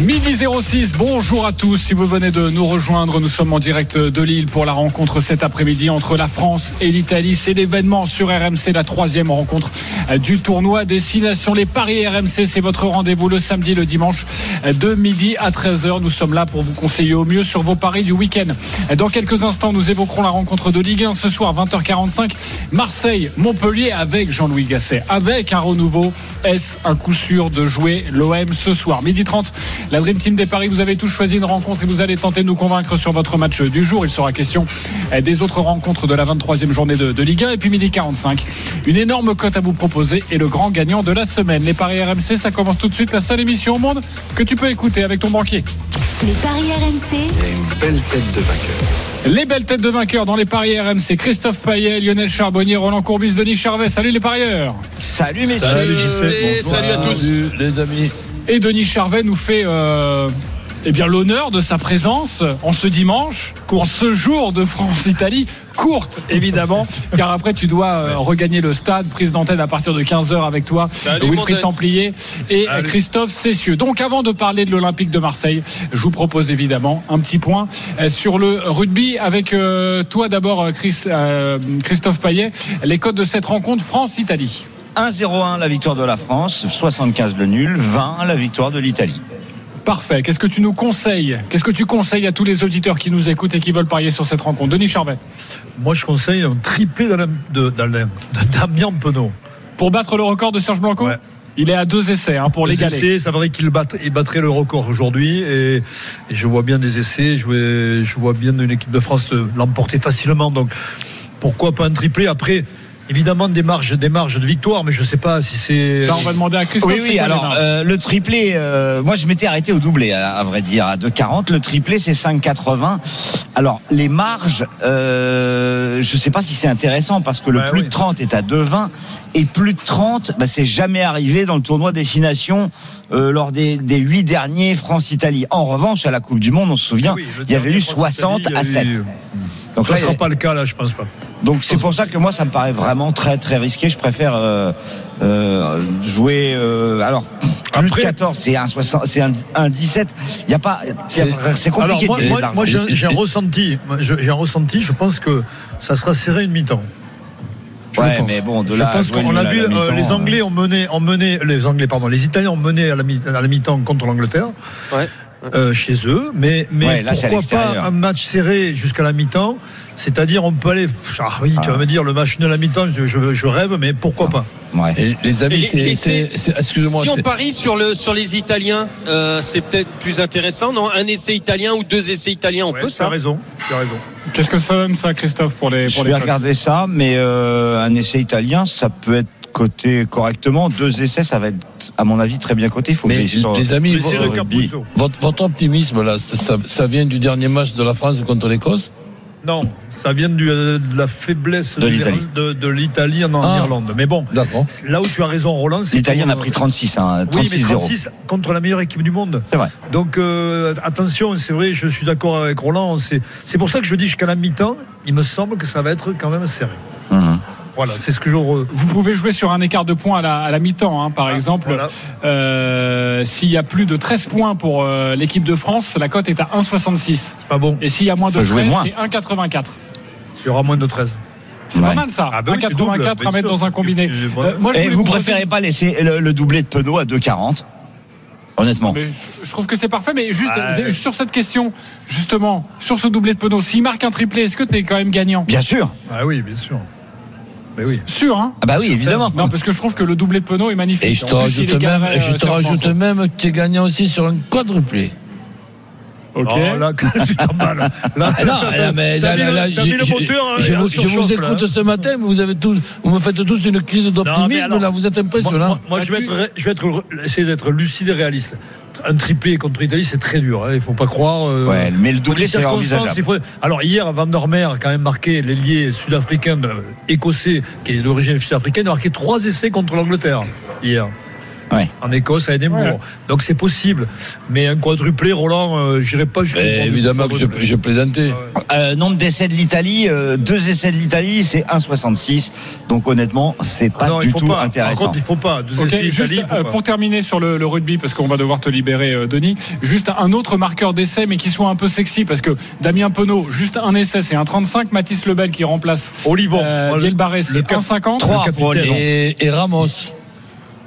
Midi 06, bonjour à tous. Si vous venez de nous rejoindre, nous sommes en direct de Lille pour la rencontre cet après-midi entre la France et l'Italie. C'est l'événement sur RMC, la troisième rencontre du tournoi Destination les Paris RMC. C'est votre rendez-vous le samedi, le dimanche de midi à 13h. Nous sommes là pour vous conseiller au mieux sur vos paris du week-end. Dans quelques instants, nous évoquerons la rencontre de Ligue 1 ce soir, 20h45. Marseille, Montpellier avec Jean-Louis Gasset, avec un renouveau. Est-ce un coup sûr de jouer l'OM ce soir? Midi 30. La Dream Team des Paris, vous avez tous choisi une rencontre et vous allez tenter de nous convaincre sur votre match du jour. Il sera question des autres rencontres de la 23e journée de, de Ligue 1 et puis midi 45. Une énorme cote à vous proposer et le grand gagnant de la semaine. Les Paris RMC, ça commence tout de suite. La seule émission au monde que tu peux écouter avec ton banquier. Les Paris RMC. une belle tête de vainqueur. Les belles têtes de vainqueurs dans les paris RMC. Christophe Payet, Lionel Charbonnier, Roland Courbis, Denis Charvet. Salut les parieurs. Salut messieurs. Salut. Salut à tous. Salut, les amis. Et Denis Charvet nous fait euh, eh bien l'honneur de sa présence en ce dimanche, en ce jour de France-Italie, courte évidemment, car après tu dois euh, regagner le stade, prise d'antenne à partir de 15h avec toi, Salut, Wilfried Templier et Salut. Christophe Cessieux. Donc avant de parler de l'Olympique de Marseille, je vous propose évidemment un petit point euh, sur le rugby avec euh, toi d'abord euh, Chris, euh, Christophe Payet, les codes de cette rencontre France-Italie. 1-0-1 la victoire de la France, 75 le nul, 20 la victoire de l'Italie. Parfait. Qu'est-ce que tu nous conseilles? Qu'est-ce que tu conseilles à tous les auditeurs qui nous écoutent et qui veulent parier sur cette rencontre? Denis Charvet. Moi, je conseille un triplé d'Alain- de, de Damien Penaud. Pour battre le record de Serge Blanco? Ouais. Il est à deux essais hein, pour Les l'égaler. essais, ça vrai qu'il batte- il battrait le record aujourd'hui. Et, et je vois bien des essais, je vois, je vois bien une équipe de France l'emporter facilement. Donc, pourquoi pas un triplé? Après, évidemment, des marges, des marges de victoire, mais je sais pas si c'est. Ça, on va demander à Christophe. Oui, c'est oui, alors euh, le triplé, euh, moi je m'étais arrêté au doublé, à, à vrai dire, à 2,40. Le triplé c'est 5,80. Alors les marges, euh, je sais pas si c'est intéressant parce que le Ouais, plus oui. de 30 est à 2,20 et plus de 30, bah, c'est jamais arrivé dans le tournoi Destination euh, lors des, des 8 derniers France-Italie. En revanche, à la Coupe du Monde, on se souvient, Oui, il y avait eu France-Italie, 60 à il y a 7. eu- Donc Ça ne sera pas le cas là, je pense pas. Donc c'est pour ça que moi ça me paraît vraiment très très risqué. Je préfère euh, euh, jouer. euh, alors plus Après- de 14, c'est un 60, c'est un, un 17. Il y a pas, c'est c'est Alors compliqué. moi, moi- j'ai un- ressenti. J'ai un ressenti. Je pense que ça sera serré une mi-temps. Je Ouais, pense. mais bon, de je là pense qu'on a vu euh, les Anglais ont mené, ont mené, les Anglais pardon, les Italiens ont mené à la, mi- à la mi-temps contre l'Angleterre. Euh, chez eux, mais, mais Ouais, là, pourquoi pas un match serré jusqu'à la mi-temps C'est-à-dire, on peut aller. Ah oui, tu vas me dire le match nul à la mi-temps, je, je- je rêve, mais pourquoi pas Ouais. Et les amis, excusez-moi. Si on parie sur, le, sur les Italiens, euh, c'est peut-être plus intéressant, non? Un essai italien ou deux essais italiens, on Ouais, peut Tu as ça? raison, tu as raison. Qu'est-ce que ça donne ça, Christophe, pour les Je pour vais les cotes? regarder ça, mais euh, un essai italien, ça peut être coté correctement. Deux essais, ça va être, à mon avis, très bien coté. Il faut que Mais sur- les amis, le votre, votre optimisme là, ça, vient du dernier match de la France contre l'Écosse? Non, ça vient du- euh, de la faiblesse De de l'Italie. l'Irlande- de, de l'Italie en, en Ah. Irlande. Mais bon, là où tu as raison, Roland, c'est L'Italien qu'on- a pris 36, hein, Oui, mais 36-0. 36 contre la meilleure équipe du monde. C'est vrai. Donc euh, attention, c'est vrai, je suis d'accord avec Roland. C'est pour ça que je dis jusqu'à la mi-temps, il me semble que ça va être quand même serré. Mhm. Voilà, c'est ce que je. re- Vous pouvez jouer sur un écart de points à la, à la mi-temps, hein, par exemple. Voilà. Euh, S'il y a plus de 13 points pour euh, l'équipe de France, la cote est à 1,66. C'est pas bon. Et s'il y a moins de Faut jouer 13, moins. c'est 1,84. Il y aura moins de 13. C'est Ouais. pas mal ça. Ah bah oui, 1,84 à mettre sûr. dans un combiné. Euh, moi, je Et voulais vous proposer- préférez pas laisser le, le doublé de Penaud à 2,40 Honnêtement. Mais je trouve que c'est parfait, mais juste sur cette question, justement, sur ce doublé de Penaud, s'il marque un triplé, est-ce que tu es quand même gagnant? Bien sûr. Ah oui, bien sûr. Mais oui. Sûr, hein Ah bah oui, évidemment. Non, parce que je trouve que le doublé de Penaud est magnifique. Et je te En rajoute même, et je euh, te rajoute même que tu es gagnant aussi sur un quadruplé. Ok. Oh, là, tu t'emballes. Là, Ah non, t'as- là, mais là, là, là, mis le moteur, je, hein, vous- je vous là. écoute ce matin, mais vous avez tous, vous me faites tous une crise Non, d'optimisme là, vous êtes impressionnant. moi, moi, je vais être, je vais être, essayer d'être lucide et réaliste. Un triplé contre l'Italie, c'est très dur. hein, Il faut pas croire. euh, Ouais, mais le doublé, c'est envisageable. faut- Alors hier, Van der Mer a quand même marqué l'ailier sud-africain euh, écossais, qui est d'origine sud-africaine, a marqué trois essais contre l'Angleterre hier. Ouais. En Écosse, à Edinburgh. Ouais. Donc c'est possible. Mais un quadruplé, Roland, euh, j'irai pas jusqu'au évidemment que je, je plaisantais. Euh, nombre d'essais de l'Italie, euh, deux essais de l'Italie, c'est 1,66. Donc honnêtement, c'est pas Ah non, du tout pas. Par intéressant. contre, il faut pas. Deux Ok, essais juste, Italie, il faut euh, pas. pour terminer sur le, le rugby, parce qu'on va devoir te libérer, euh, Denis, juste un autre marqueur d'essai, mais qui soit un peu sexy, parce que Damien Penaud, juste un essai, c'est un 35. Mathis Lebel qui remplace Olivon. euh, Biel Barré, c'est le cap- 1,50. Trois le pour capitaine. Olivon. Et, et Ramos.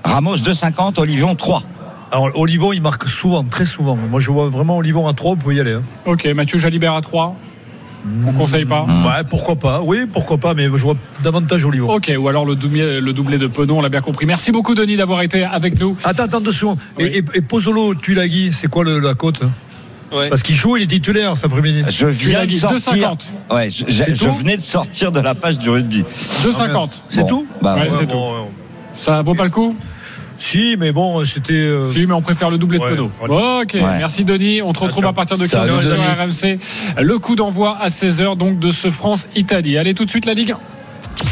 Ramos 2,50, Olivion 3. Alors, Olivon, il marque souvent, très souvent. Moi, je vois vraiment Olivon à 3, vous pouvez y aller. hein. Ok, Mathieu Jalibert à 3. On conseille pas Ouais, pourquoi pas. Oui, pourquoi pas, mais je vois davantage Olivon. Ok, ou alors le doublé, le doublé de Penaud, on l'a bien compris. Merci beaucoup, Denis, d'avoir été avec nous. Attends, attends deux secondes. Oui. Et, et, et Pozzolo Tulagi, c'est quoi le- la cote Ouais. Parce qu'il joue, il est titulaire cet après-midi. Je viens de sortir. 2,50. Ouais, je, je- C'est je tout venais de sortir de la page du rugby. 2,50. C'est Bon, tout bah, Ouais, ouais. c'est tout. Ça vaut pas le coup? Si, mais bon, c'était. euh, Si, mais on préfère le doublé de Ouais, Penaud. voilà. Ok, merci Denis. On te retrouve à partir de Ça 15h va, sur. RMC. Le coup d'envoi à 16h donc de ce France-Italie. Allez, tout de suite la Ligue 1.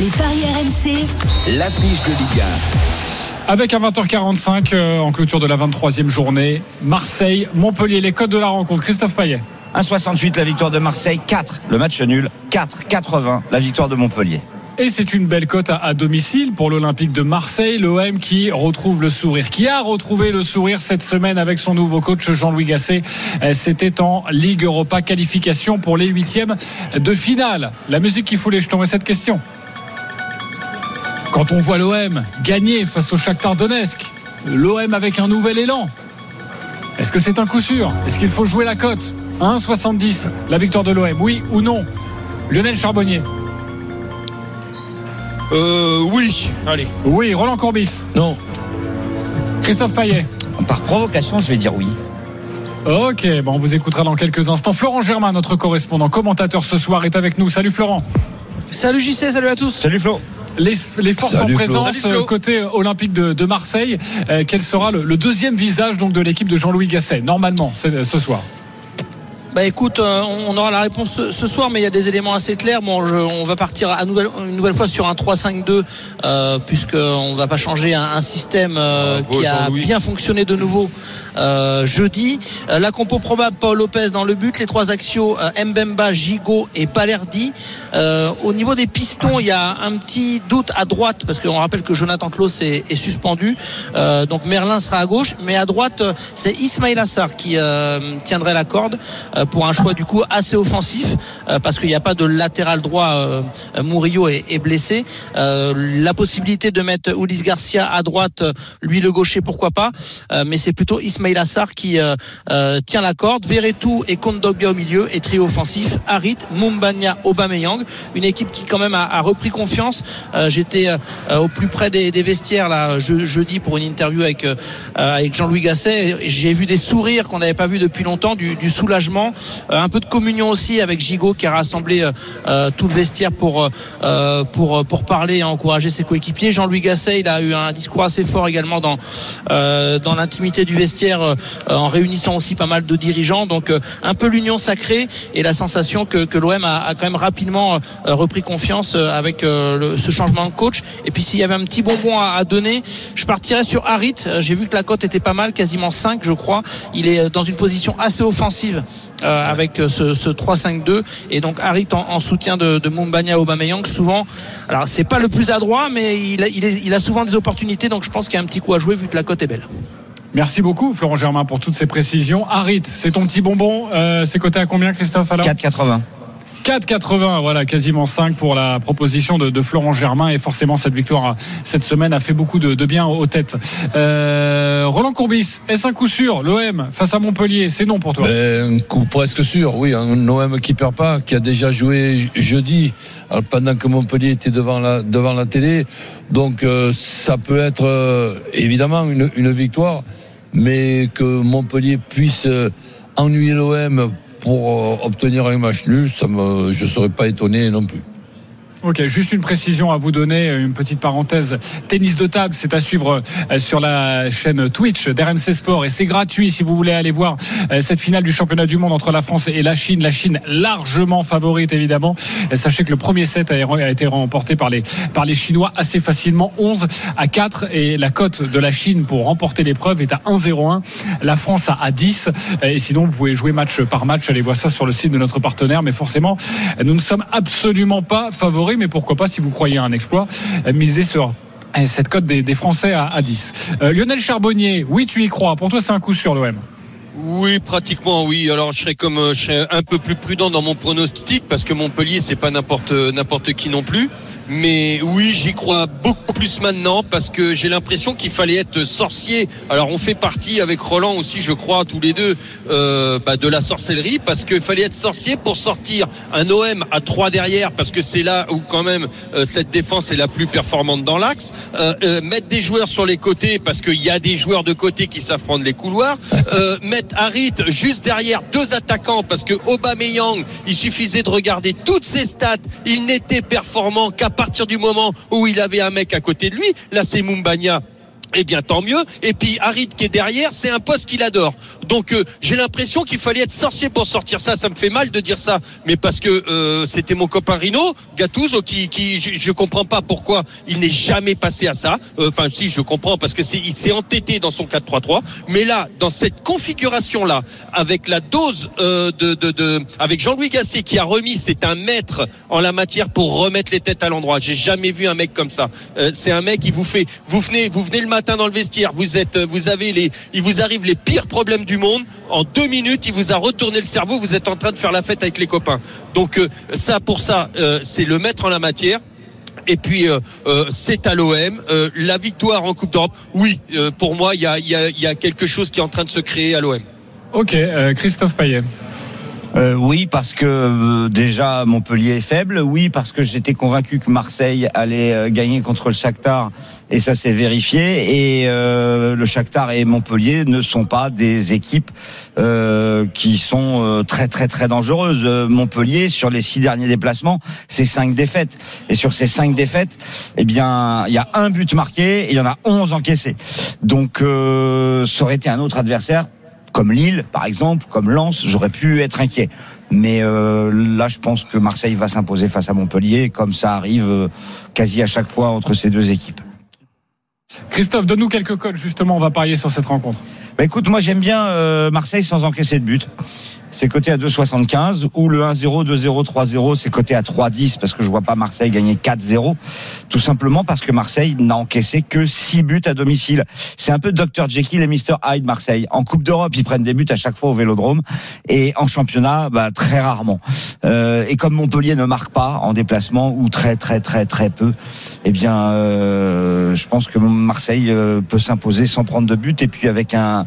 Les paris RMC, L'affiche de Ligue Avec à 20h45 euh, en clôture de la 23e journée, Marseille, Montpellier, les codes de la rencontre. Christophe Payet. 1,68 la victoire de Marseille, 4 le match nul, 4, 80 la victoire de Montpellier. Et c'est une belle cote à, domicile pour l'Olympique de Marseille, l'OM qui retrouve le sourire, qui a retrouvé le sourire cette semaine avec son nouveau coach Jean-Louis Gasset? Euh, C'était en Ligue Europa qualification pour les huitièmes de finale. La musique qui fout les jetons et cette question. Quand on voit l'OM gagner face au Shakhtar Donetsk, l'OM avec un nouvel élan, est-ce que c'est un coup sûr? Est-ce qu'il faut jouer la cote? 1,70 la victoire de l'OM, oui ou non? Lionel Charbonnier. Euh, oui. Allez. Oui, Roland Courbis. Non. Christophe Payet. Par provocation, je vais dire oui. Ok, bon, on vous écoutera dans quelques instants. Florent Germain, notre correspondant, commentateur ce soir, est avec nous. Salut Florent. Salut JC, salut à tous. Salut Flo. Les, les forces Salut, en Flo. présence Salut, Flo. euh, côté olympique de, de Marseille, euh, quel sera le, le deuxième visage donc de l'équipe de Jean-Louis Gasset Normalement, c'est- ce soir? Bah écoute, euh, on aura la réponse ce, soir, mais il y a des éléments assez clairs. Bon, je- on va partir à nouvelle, une nouvelle fois sur un 3-5-2, euh, puisqu'on va pas changer un, un système euh, qui a bien fonctionné de nouveau euh, jeudi. Euh, la compo probable, Paul Lopez dans le but, les trois axiaux, euh, Mbemba, Gigot et Palerdi. Au niveau des pistons, il y a un petit doute à droite, parce qu'on rappelle que Jonathan Klaus est, suspendu. Donc Merlin sera à gauche, mais à droite, c'est Ismail Assar qui tiendrait la corde pour un choix du coup assez offensif, parce qu'il n'y a pas de latéral droit. Murillo est, blessé. La possibilité de mettre Ulis Garcia à droite, lui le gaucher, pourquoi pas. Mais c'est plutôt Ismail Assar qui euh, euh, tient la corde. Verretou et Kondogbia au milieu et trio offensif. Harit, Mumbanya, Aubameyang. Une équipe qui quand même a, repris confiance. Euh, J'étais au plus près des, vestiaires là je- jeudi pour une interview avec Jean-Louis Gasset. Et J'ai vu des sourires qu'on n'avait pas vu depuis longtemps, du, du soulagement, un peu de communion aussi avec Gigot qui a rassemblé tout le vestiaire pour pour pour parler et encourager ses coéquipiers. Jean-Louis Gasset, il a eu un discours assez fort également dans dans l'intimité du vestiaire euh, en réunissant aussi pas mal de dirigeants. Donc euh, un peu l'union sacrée et la sensation que, l'OM a, quand même rapidement euh, repris confiance avec ce changement de coach. Et puis s'il y avait un petit bonbon à, donner, je partirais sur Harit. J'ai vu que la cote était pas mal, quasiment 5 je crois. Il est dans une position assez offensive avec ce, ce 3-5-2 et donc Harit en, en soutien de, de Mumbanya Aubameyang souvent. Alors c'est pas le plus adroit mais il a, il a souvent des opportunités donc je pense qu'il y a un petit coup à jouer vu que la cote est belle. Merci beaucoup, Florent Germain, pour toutes ces précisions. Harit, c'est ton petit bonbon. Euh, c'est coté à combien, Christophe alors 4,80. 4,80, voilà, quasiment 5 pour la proposition de, de Florent Germain. Et forcément, cette victoire cette semaine a fait beaucoup de, de bien aux têtes. Euh, Roland Courbis, est-ce un coup sûr L'OM face à Montpellier, c'est non pour toi Ben, un coup presque sûr, oui. Un OM qui perd pas, qui a déjà joué je- jeudi, pendant que Montpellier était devant la, devant la télé. Donc, euh, ça peut être euh, évidemment une, une victoire, mais que Montpellier puisse euh, ennuyer l'OM pour euh, obtenir un match nul, je ne serais pas étonné non plus. Ok, juste une précision à vous donner, une petite parenthèse. Tennis de table, c'est à suivre euh, sur la chaîne Twitch d'RMC Sport et c'est gratuit si vous voulez aller voir euh, cette finale du championnat du monde entre la France et la Chine. La Chine largement favorite évidemment. Sachez que le premier set a été remporté par les, par les Chinois assez facilement, 11 à 4 et la cote de la Chine pour remporter l'épreuve est à 1-0-1. La France a 10 et sinon vous pouvez jouer match par match. Allez voir ça sur le site de notre partenaire. Mais forcément, nous ne sommes absolument pas favoris mais pourquoi pas, si vous croyez à un exploit, miser sur eh, cette cote des, Français à, 10. Euh, Lionel Charbonnier, oui, tu y crois. Pour toi, c'est un coup sur l'OM. Oui, pratiquement oui. Alors je serais comme euh, un peu plus prudent dans mon pronostic parce que Montpellier c'est pas n'importe qui non plus. Mais oui, j'y crois beaucoup plus maintenant parce que j'ai l'impression qu'il fallait être sorcier. Alors on fait partie avec Roland aussi, je crois, tous les deux, euh, bah, de la sorcellerie parce qu'il fallait être sorcier pour sortir un OM à trois derrière parce que c'est là où quand même euh, cette défense est la plus performante dans l'axe. Euh, mettre des joueurs sur les côtés parce qu'il y a des joueurs de côté qui s'affrontent les couloirs. mettre Harit juste derrière deux attaquants parce que Aubameyang, il suffisait de regarder toutes ses stats, il n'était performant qu'à partir du moment où il avait un mec à côté de lui, là c'est Mumbagna eh bien tant mieux. Et puis Harid qui est derrière, c'est un poste qu'il adore. Donc euh, j'ai l'impression qu'il fallait être sorcier pour sortir ça. Ça me fait mal de dire ça, mais parce que euh, c'était mon copain Rino Gattuso qui, qui je, je comprends pas pourquoi il n'est jamais passé à ça. Euh, enfin si je comprends parce que il s'est entêté dans son 4-3-3. Mais là, dans cette configuration là, avec la dose de, de, de, avec Jean-Louis Gasset qui a remis, c'est un maître en la matière pour remettre les têtes à l'endroit. J'ai jamais vu un mec comme ça. c'est un mec qui vous fait, vous venez, vous venez le matin dans le vestiaire, vous êtes, vous avez les, il vous arrive les pires problèmes du monde. En deux minutes, il vous a retourné le cerveau. Vous êtes en train de faire la fête avec les copains. Donc euh, ça, pour ça, euh, c'est le maître en la matière. Et puis euh, c'est à l'OM. la victoire en Coupe d'Europe, oui, pour moi, il y a, y, a, y a, quelque chose qui est en train de se créer à l'OM. Ok, Christophe Payet. Euh, oui, parce que euh, déjà Montpellier est faible. Oui, parce que j'étais convaincu que Marseille allait euh, gagner contre le Shakhtar et ça s'est vérifié. Et le Shakhtar et Montpellier ne sont pas des équipes qui sont très très très dangereuses. Montpellier sur les six derniers déplacements, c'est cinq défaites. Et sur ces cinq défaites, eh bien, il y a un but marqué et il y en a onze encaissés. Donc, ça aurait été un autre adversaire comme Lille, par exemple, comme Lens, j'aurais pu être inquiet. Mais euh, là, je pense que Marseille va s'imposer face à Montpellier, comme ça arrive euh, quasi à chaque fois entre ces deux équipes. Christophe, donne-nous quelques codes, justement, on va parier sur cette rencontre. Bah écoute, moi j'aime bien euh, Marseille sans encaisser de but c'est coté à 2,75 ou le 1-0, 2-0, 3-0, c'est coté à 3-10 parce que je vois pas Marseille gagner 4-0. Tout simplement parce que Marseille n'a encaissé que 6 buts à domicile. C'est un peu Dr Jekyll et Mr Hyde Marseille. En Coupe d'Europe, ils prennent des buts à chaque fois au Vélodrome et en championnat, bah, très rarement. Euh, et comme Montpellier ne marque pas en déplacement ou très très très très peu, eh bien, euh, je pense que Marseille euh, peut s'imposer sans prendre de but et puis avec un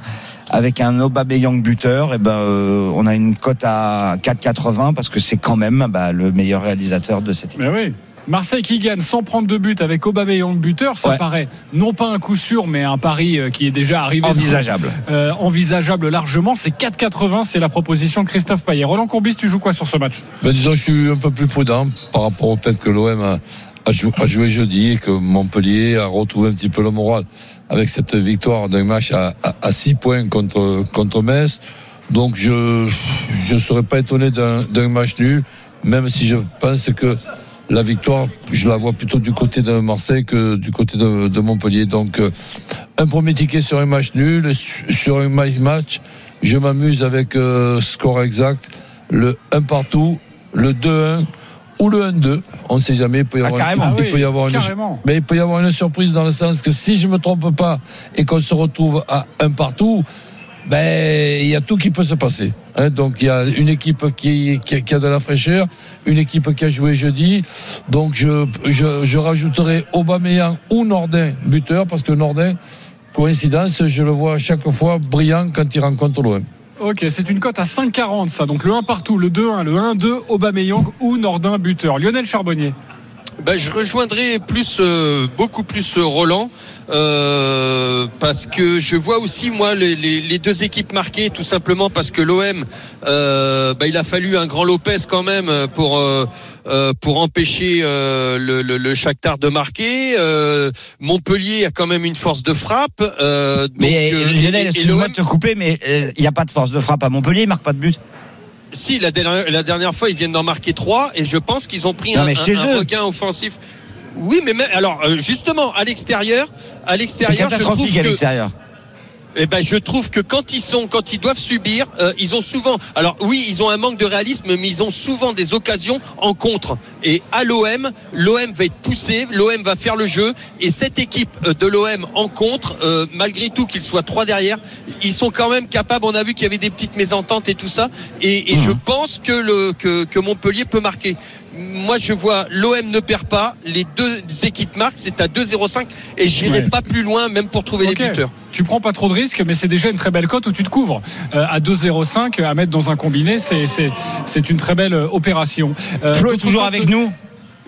avec un Aubameyang buteur, et eh ben euh, on a une cote à 4,80 parce que c'est quand même bah, le meilleur réalisateur de cette équipe. Mais oui. Marseille qui gagne sans prendre de but avec Aubameyang buteur, ça paraît non pas un coup sûr, mais un pari euh, qui est déjà arrivé. Envisageable. Euh, envisageable largement. C'est 4,80, c'est la proposition de Christophe Payet. Roland Courbis, tu joues quoi sur ce match? Ben, Disons, je suis un peu plus prudent par rapport au fait que l'OM a, a, joué, jeudi et que Montpellier a retrouvé un petit peu le moral avec cette victoire d'un match à, à, 6 points contre, contre Metz. Donc je ne serais pas étonné d'un match nul, même si je pense que la victoire, je la vois plutôt du côté de Marseille que du côté de, de Montpellier. Donc euh, un premier ticket sur un match nul, sur un match, je m'amuse avec euh, score exact, le 1 partout, le 2-1 ou le 1-2. On ne sait jamais. Il peut y avoir, ah, une, il peut y avoir une, mais il peut y avoir une surprise dans le sens que si je me trompe pas et qu'on se retrouve à un partout, ben il y a tout qui peut se passer. Hein. donc il y a une équipe qui, qui, a de la fraîcheur, une équipe qui a joué jeudi. Donc je, je, je rajouterai Aubameyang ou Nordin buteur parce que Nordin, coïncidence, je le vois à chaque fois brillant quand il rencontre l'OM. Ok, c'est une cote à 5,40 ça. Donc le 1 partout, le 2-1, le 1-2, Aubameyang ou Nordin buteur. Lionel Charbonnier. Ben, je rejoindrai plus, euh, beaucoup plus euh, Roland. Euh, parce que je vois aussi moi les, les- les deux équipes marquées tout simplement parce que l'OM euh, bah, il a fallu un grand Lopez quand même pour euh, pour empêcher euh, le, le, le Shakhtar de marquer. Euh, Montpellier a quand même une force de frappe. Euh, donc, Mais Lionel, excuse-moi de te couper, mais euh, il n'y a pas de force de frappe à Montpellier, il marque pas de but. Si la dernière, la dernière fois ils viennent d'en marquer trois et je pense qu'ils ont pris Non, un, mais chez un- un eux. regain offensif. Oui, mais alors euh, justement à l'extérieur, à l'extérieur, je trouve à que l'extérieur. Eh ben, je trouve que quand ils sont, quand ils doivent subir, euh, ils ont souvent. Alors oui, ils ont un manque de réalisme, mais ils ont souvent des occasions en contre. Et à l'OM, l'OM va être poussé, l'OM va faire le jeu, et cette équipe euh, de l'OM en contre, euh, malgré tout qu'ils soient trois derrière, ils sont quand même capables. On a vu qu'il y avait des petites mésententes et tout ça, et, et je pense que le que, que Montpellier peut marquer. Moi, je vois l'OM ne perd pas, les deux équipes marquent, c'est à 2-0-5 et j'irai Ouais. pas plus loin, même pour trouver les buteurs. Tu prends pas trop de risques, mais c'est déjà une très belle cote où tu te couvres. Euh, à 2,05 à mettre dans un combiné, c'est c'est c'est une très belle euh, opération. Euh, Flo est toujours avec nous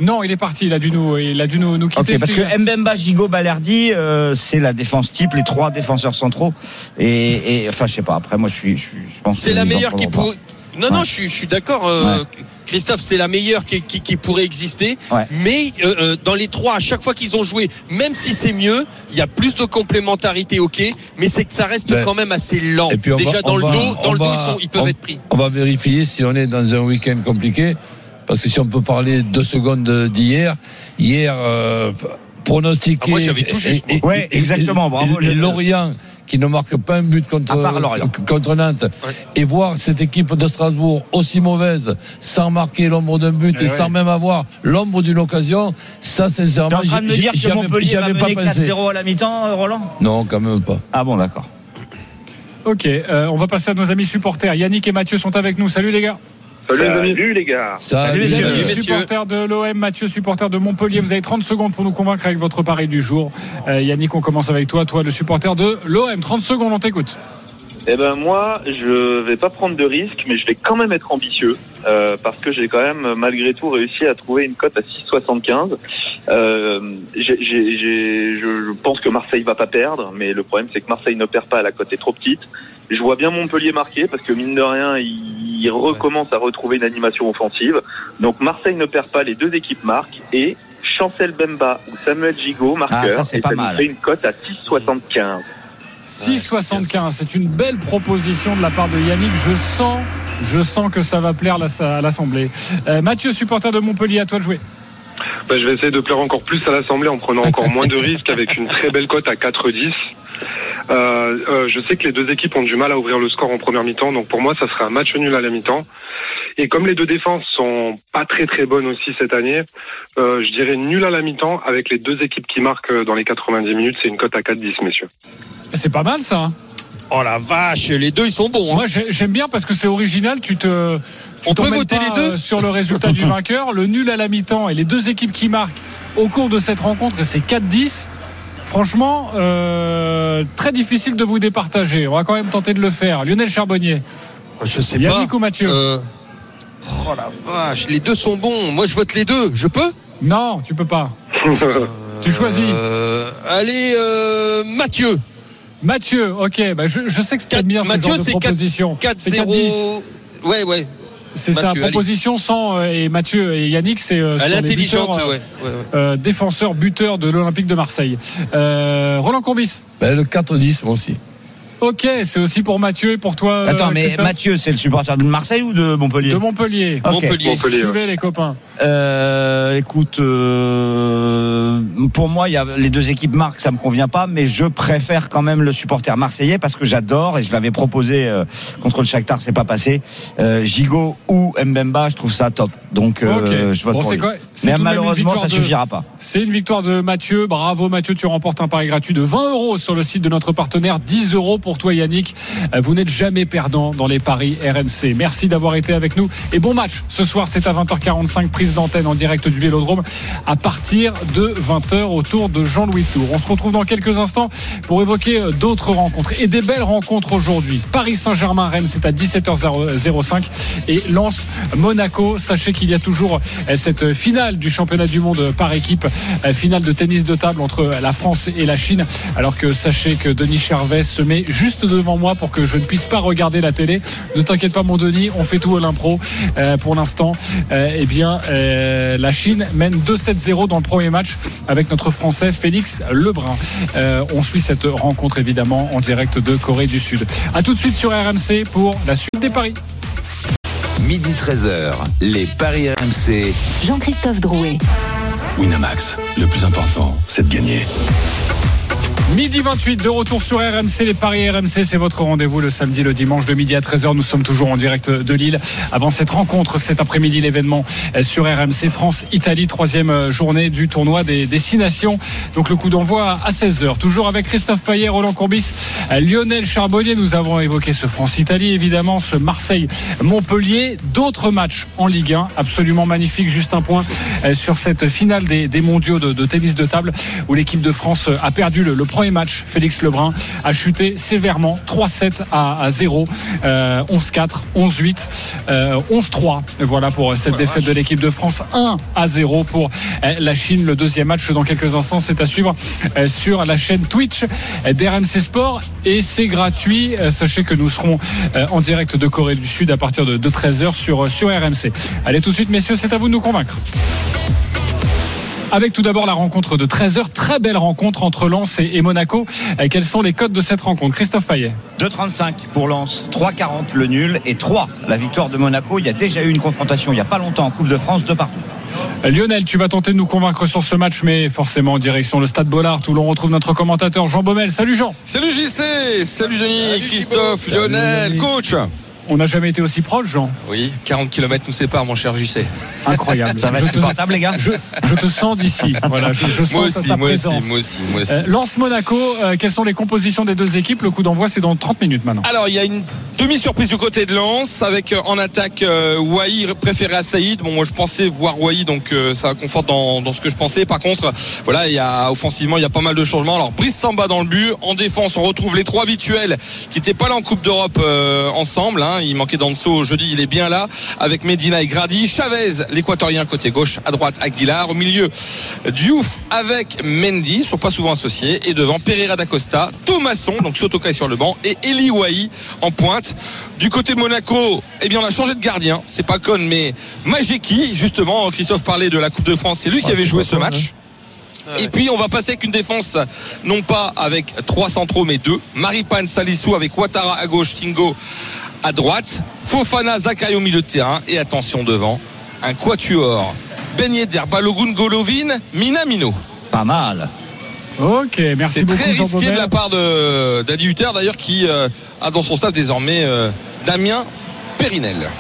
Non, il est parti. Il a dû nous, il a dû nous, nous quitter. Parce que Mbemba, Gigot, Balerdi, euh, c'est la défense type, les trois défenseurs centraux. Et, et enfin, je sais pas. Après, moi, je suis, je, pense. C'est la meilleure qui prendront Non, non, je suis, je suis d'accord, euh, Christophe, c'est la meilleure qui, qui- qui pourrait exister. Ouais. Mais euh, euh, dans les trois, à chaque fois qu'ils ont joué, même si c'est mieux, il y a plus de complémentarité, ok, mais c'est que ça reste Ben, quand même assez lent. et puis on Déjà va- dans le va- dos, dans le dos, ils, sont, ils peuvent on- être pris. On va vérifier si on est dans un week-end compliqué. Parce que si on peut parler deux secondes d'hier, hier, euh, pronostiqué. Ah, moi, j'avais tout juste, et- et- moi. Ouais, et- exactement, et- bravo, Et, Lorient, qui ne marque pas un but contre, Nantes. Ouais. Et voir cette équipe de Strasbourg aussi mauvaise, sans marquer l'ombre d'un but Eh et ouais. sans même avoir l'ombre d'une occasion, ça, sincèrement, T'es en train de me j'y- dire j'y que avais- avais pas pensé. 4-0 à la mi-temps, euh, Roland? Non, quand même pas. Ah bon, d'accord. Ok, euh, on va passer à nos amis supporters. Yannick et Mathieu sont avec nous. Salut les gars. Salut, les gars. Salut, messieurs. messieurs. Salut, messieurs. supporter de l'OM, Mathieu, supporter de Montpellier. Vous avez 30 secondes pour nous convaincre avec votre pari du jour. Euh, Yannick, on commence avec toi. Toi, le supporter de l'OM. 30 secondes, on t'écoute. Eh ben moi, je vais pas prendre de risques, mais je vais quand même être ambitieux euh, parce que j'ai quand même malgré tout réussi à trouver une cote à 6,75. Euh, j'ai- j'ai- j'ai- je, pense que Marseille va pas perdre, mais le problème c'est que Marseille ne perd pas, la cote est trop petite. Je vois bien Montpellier marquer parce que mine de rien, il, recommence à retrouver une animation offensive. Donc Marseille ne perd pas, les deux équipes marquent et Chancel Bemba ou Samuel Gigot marqueur. Ah, ça, c'est et pas ça nous mal. fait une cote à 6,75. 6,75. C'est une belle proposition de la part de Yannick. Je sens, je sens que ça va plaire à l'Assemblée. Euh, Mathieu, supporter de Montpellier, à toi de jouer. Bah, je vais essayer de plaire encore plus à l'Assemblée en prenant encore moins de risques avec une très belle cote à 4-10. Euh, euh, je sais que les deux équipes ont du mal à ouvrir le score en première mi-temps, donc pour moi ça serait un match nul à la mi-temps. Et comme les deux défenses sont pas très très bonnes aussi cette année, euh, je dirais nul à la mi-temps avec les deux équipes qui marquent euh, dans les 90 minutes. C'est une cote à 4-10, messieurs. C'est pas mal ça. hein. Oh la vache, les deux ils sont bons. hein. Moi j'ai- j'aime bien parce que c'est original. Tu te. tu On peut voter pas, les deux euh, sur le résultat du vainqueur, le nul à la mi-temps et les deux équipes qui marquent au cours de cette rencontre et c'est 4-10. Franchement, euh, très difficile de vous départager. On va quand même tenter de le faire. Lionel Charbonnier, Je sais Yannick pas. ou Mathieu Euh, Oh la vache, les deux sont bons. Moi je vote les deux. Je peux? Non, tu peux pas. Tu choisis. Euh, Allez, euh, Mathieu. Mathieu, ok, bah je, je sais que c'est bien Mathieu, genre de c'est quatre- proposition. C'est 4-10. 4-0. Ouais, ouais. C'est sa Mathieu, allez. proposition sans euh, et Mathieu et Yannick, c'est euh, les l'intelligente, buteurs, ouais. ouais, ouais. euh, défenseur buteur de l'Olympique de Marseille. Euh, Roland Courbis. Ben, le 4-10, moi aussi. Ok, c'est aussi pour Mathieu et pour toi. Attends, mais Christophe Mathieu, c'est le supporter de Marseille ou de Montpellier de Montpellier. Ok. Montpellier. Montpellier, ouais. Suivez les copains. Euh, écoute, euh, pour moi, il y a les deux équipes marquent, ça me convient pas, mais je préfère quand même le supporter marseillais parce que j'adore et je l'avais proposé euh, contre le Shakhtar, c'est pas passé. Euh, Gigot ou Mbemba, je trouve ça top. Donc, euh, je vote Bon, pour c'est lui. quoi- Mais malheureusement, ça de- suffira pas. C'est une victoire de Mathieu. Bravo Mathieu, tu remportes un pari gratuit de 20 euros sur le site de notre partenaire. 10 euros pour toi Yannick. Euh, Vous n'êtes jamais perdant dans les paris RMC. Merci d'avoir été avec nous. Et bon match. Ce soir, c'est à 20h45, prise d'antenne en direct du Vélodrome à partir de 20h autour de Jean-Louis Tour. On se retrouve dans quelques instants pour pour évoquer euh, d'autres rencontres et des belles rencontres aujourd'hui. Paris Saint-Germain-Rennes, c'est à 17h05 et Lens Monaco. Sachez qu'il y a toujours euh, cette finale du championnat du monde par équipe, finale de tennis de table entre la France et la Chine. Alors que sachez que Denis Charvet se met juste devant moi pour que je ne puisse pas regarder la télé. Ne t'inquiète pas mon Denis, on fait tout à l'impro. Euh, pour l'instant, euh, eh bien, euh, la Chine mène 2-7-0 dans le premier match avec notre Français Félix Lebrun. Euh, on suit cette rencontre évidemment en direct de Corée du Sud. A tout de suite sur RMC pour la suite des paris. Midi 13h, les paris RMC. Jean-Christophe Drouet. Winamax, le plus important, c'est de gagner. Midi 28 de retour sur RMC, les paris RMC, c'est votre rendez-vous le samedi, le dimanche de midi à 13h. Nous sommes toujours en direct de Lille. Avant cette rencontre, cet après-midi, l'événement sur RMC France-Italie, troisième journée du tournoi des, des six nations. Donc le coup d'envoi à 16h. Toujours avec Christophe Payet, Roland Courbis, Lionel Charbonnier. Nous avons évoqué ce France-Italie, évidemment, ce Marseille-Montpellier. D'autres matchs en Ligue 1, absolument magnifiques. Juste un point sur cette finale des, des mondiaux de, tennis de table où l'équipe de France a perdu le premier match, Félix Lebrun a chuté sévèrement 3-7 à, à 0, euh, 11-4, 11-8, euh, 11-3. Voilà pour cette défaite de l'équipe de France. 1 à 0 pour euh, la Chine. Le deuxième match dans quelques instants, c'est à suivre euh, sur la chaîne Twitch d'RMC Sport et c'est gratuit. Euh, Sachez que nous serons en direct de Corée du Sud à partir de, de 13h sur, sur RMC. Allez tout de suite, messieurs, c'est à vous de nous convaincre. Avec tout d'abord la rencontre de 13h, très belle rencontre entre Lens et, Monaco. Euh, quels sont les codes de cette rencontre? Christophe Payet 2,35 pour Lens, 3,40 le nul et 3 la victoire de Monaco. Il y a déjà eu une confrontation il n'y a pas longtemps en Coupe de France, de partout. Lionel, tu vas tenter de nous convaincre sur ce match, mais forcément en direction le Stade Bollard, où l'on retrouve notre commentateur Jean Baumel. Salut Jean. Salut JC, salut Denis, salut Christophe. Lionel, salut coach. On n'a jamais été aussi proche, Jean. Oui, 40 km nous séparent, mon cher JC. Incroyable. Ça va être supportable, les gars je, je, te sens d'ici. Voilà, je, je sens moi aussi, ta moi aussi, moi aussi, moi aussi. Euh, Lance Monaco, euh, quelles sont les compositions des deux équipes Le coup d'envoi, c'est dans 30 minutes maintenant. Alors, il y a une demi-surprise du côté de Lens, avec euh, en attaque euh, Wai préféré à Saïd. Bon, moi, je pensais voir Wai, donc euh, ça conforte dans, dans, ce que je pensais. Par contre, voilà, il y a offensivement, il y a pas mal de changements. Alors, Brice Samba dans le but. En défense, on retrouve les trois habituels qui n'étaient pas là en Coupe d'Europe euh, ensemble. Hein. Il manquait d'Anso jeudi, il est bien là avec Medina et Grady. Chavez, l'équatorien côté gauche, à droite Aguilar. Au milieu, Diouf avec Mendy, ils sont pas souvent associés. Et devant Pereira d'Acosta, Thomasson, donc Sotokai sur le banc, et Eli Wahi en pointe. Du côté de Monaco, eh bien on a changé de gardien. C'est pas con, mais Majeki, justement, Christophe parlait de la Coupe de France, c'est lui qui avait joué ce match. Et puis on va passer avec une défense non pas avec trois centraux mais deux. Maripane Salissou avec Ouattara à gauche, Tingo à droite, Fofana Zakayo au milieu de terrain et attention devant, un quatuor. Ben Yedder, Balogun, Golovin, Minamino. Pas mal. Ok, merci C'est très Jean risqué de la part de d'Adi Hutter d'ailleurs qui euh, a dans son staff désormais euh, Damien Périnel.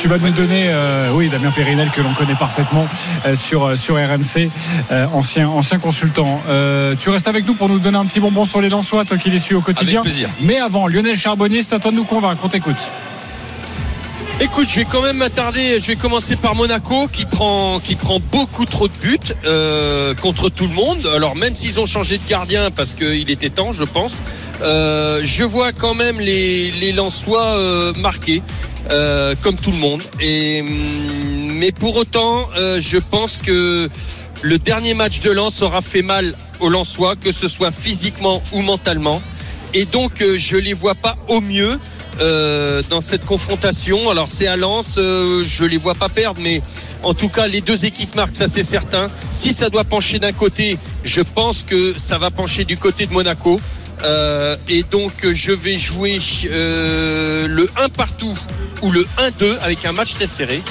Tu vas nous donner, euh, oui, Damien Périnel que l'on connaît parfaitement euh, sur sur RMC, euh, ancien ancien consultant. Euh, tu restes avec nous pour nous donner un petit bonbon sur les Lensois, toi qui les suis au quotidien. Avec plaisir. Mais avant, Lionel Charbonnier, c'est à toi de nous convaincre. On t'écoute. Écoute, je vais quand même m'attarder. Je vais commencer par Monaco qui prend qui prend beaucoup trop de buts euh, contre tout le monde. Alors même s'ils ont changé de gardien parce qu'il était temps, je pense. Euh, je vois quand même les les Lensois euh, marqués. Euh, comme tout le monde. Hum, mais pour autant, euh, je pense que le dernier match de Lens aura fait mal aux Lensois, que ce soit physiquement ou mentalement. Et donc, euh, je les vois pas au mieux euh, dans cette confrontation. Alors, c'est à Lens, je les vois pas perdre, mais en tout cas, les deux équipes marquent, ça c'est certain. Si ça doit pencher d'un côté, je pense que ça va pencher du côté de Monaco. Et donc, je vais jouer le 1 partout ou le 1-2 avec un match très serré.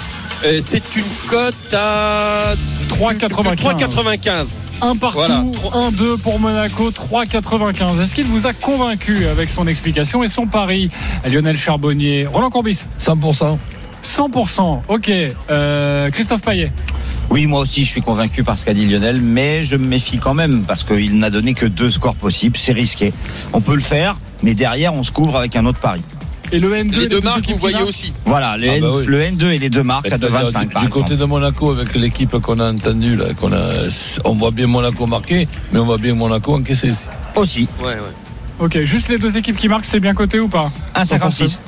Euh, c'est une cote à 3,95. 3,95. Un partout, Voilà. 1-2 pour Monaco, 3,95. Est-ce qu'il vous a convaincu avec son explication et son pari Lionel Charbonnier, Roland Courbis 100%. 100%. Ok. Euh, Christophe Payet. Oui, moi aussi, je suis convaincu par ce qu'a dit Lionel, mais je me méfie quand même parce qu'il n'a donné que deux scores possibles. C'est risqué. On peut le faire, mais derrière, on se couvre avec un autre pari. Et le N2 Les deux marques, vous voyez aussi. Voilà, le, Ah N- bah oui. le N2 et les deux marques à C'est-à-dire 2,25 du, par du côté de Monaco, avec l'équipe qu'on a entendue, là, qu'on a, on voit bien Monaco marquer, mais on voit bien Monaco encaisser. Aussi. Ouais, ouais. Ok, juste les deux équipes qui marquent, c'est bien coté ou pas 1,56.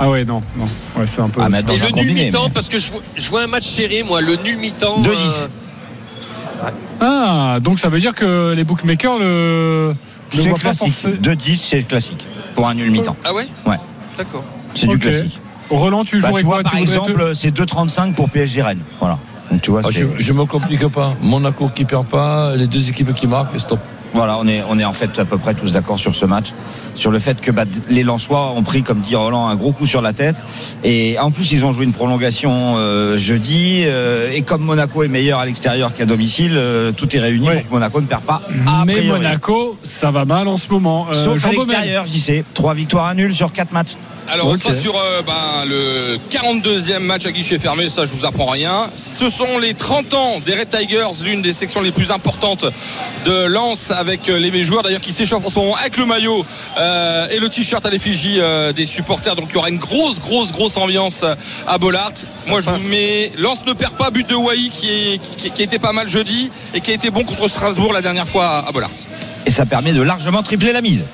Ah ouais, non, non. Ouais, c'est un peu. Ah, mais Et le nul mi-temps, mais- parce que je vois, je vois un match serré, moi, le nul mi-temps. 2-10. euh, Ah, donc ça veut dire que les bookmakers le. C'est classique. forcément- 2-10, c'est classique. Pour un nul mi-temps. Ah ouais? Ouais. D'accord. C'est du classique. Roland, tu Bah, jouerais tu vois, quoi par Tu exemple, c'est 2,35 pour PSG Rennes. Voilà. Donc, tu vois, Ah, je, je me complique pas. Monaco qui perd pas, les deux équipes qui marquent, et stop. Voilà, on est, on est en fait à peu près tous d'accord sur ce match, sur le fait que bah, les Lensois ont pris, comme dit Roland, un gros coup sur la tête. Et en plus, ils ont joué une prolongation euh, jeudi. euh, et comme Monaco est meilleur à l'extérieur qu'à domicile, euh, tout est réuni pour que Monaco ne perd pas. Mais priori. Monaco, ça va mal en ce moment. Sauf à l'extérieur, j'y sais. Trois victoires à nul sur quatre matchs. Alors, on sera sur euh, ben, le 42e match à guichet fermé, ça je vous apprends rien. Ce sont les 30 ans des Red Tigers, l'une des sections les plus importantes de Lens avec euh, les joueurs d'ailleurs qui s'échauffent en ce moment avec le maillot euh, et le t-shirt à l'effigie euh, des supporters. Donc il y aura une grosse, grosse, grosse ambiance à Bollard. Moi je vous mets Lens ne perd pas, but de Wai qui, qui, été pas mal jeudi et qui a été bon contre Strasbourg la dernière fois à, à Bollard. Et ça permet de largement tripler la mise.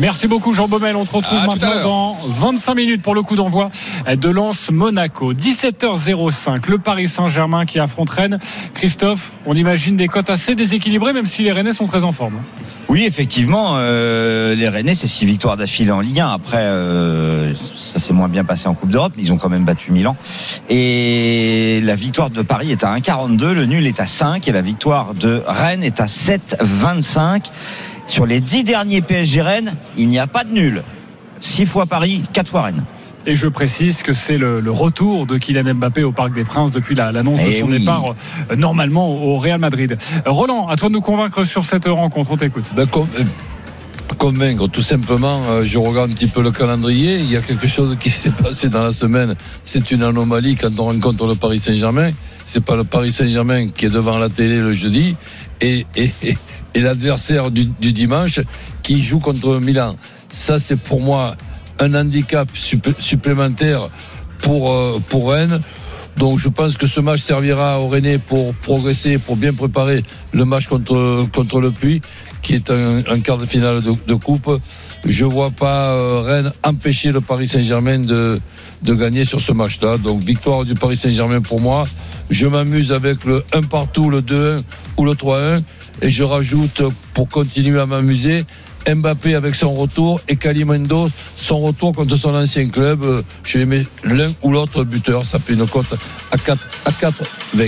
Merci beaucoup Jean Baumel. On se retrouve maintenant dans 25 minutes pour le coup d'envoi de Lens Monaco. 17h05. Le Paris Saint-Germain qui affronte Rennes. Christophe, on imagine des cotes assez déséquilibrées, même si les Rennais sont très en forme. Oui, effectivement, euh, les Rennais, c'est six victoires d'affilée en Ligue 1. Après, euh, ça s'est moins bien passé en Coupe d'Europe, mais ils ont quand même battu Milan. Et la victoire de Paris est à 1,42, le nul est à 5 et la victoire de Rennes est à 7,25. Sur les dix derniers PSG Rennes, il n'y a pas de nul. Six fois Paris, quatre fois Rennes. Et je précise que c'est le, le retour de Kylian Mbappé au Parc des Princes depuis la- l'annonce de Eh son oui. départ euh, normalement au Real Madrid. Roland, à toi de nous convaincre sur cette rencontre. On t'écoute. Ben, con- euh, convaincre, tout simplement, euh, je regarde un petit peu le calendrier. Il y a quelque chose qui s'est passé dans la semaine. C'est une anomalie quand on rencontre le Paris Saint-Germain. C'est pas le Paris Saint-Germain qui est devant la télé le jeudi et, et, et, et l'adversaire du, dimanche qui joue contre Milan. Ça, c'est pour moi un handicap supplé- supplémentaire pour, euh, pour Rennes. Donc je pense que ce match servira au Rennais pour progresser, pour bien préparer le match contre, contre le Puy, qui est un, quart de finale de, coupe. Je vois pas euh, Rennes empêcher le Paris Saint-Germain de, de gagner sur ce match-là. Donc victoire du Paris Saint-Germain pour moi. Je m'amuse avec le 1 partout, le 2-1 ou le 3-1. Et je rajoute, pour continuer à m'amuser, Mbappé avec son retour et Kalimendo son retour contre son ancien club. Euh, Je les mets l'un ou l'autre buteur. Ça fait une cote à 4, à 4 20.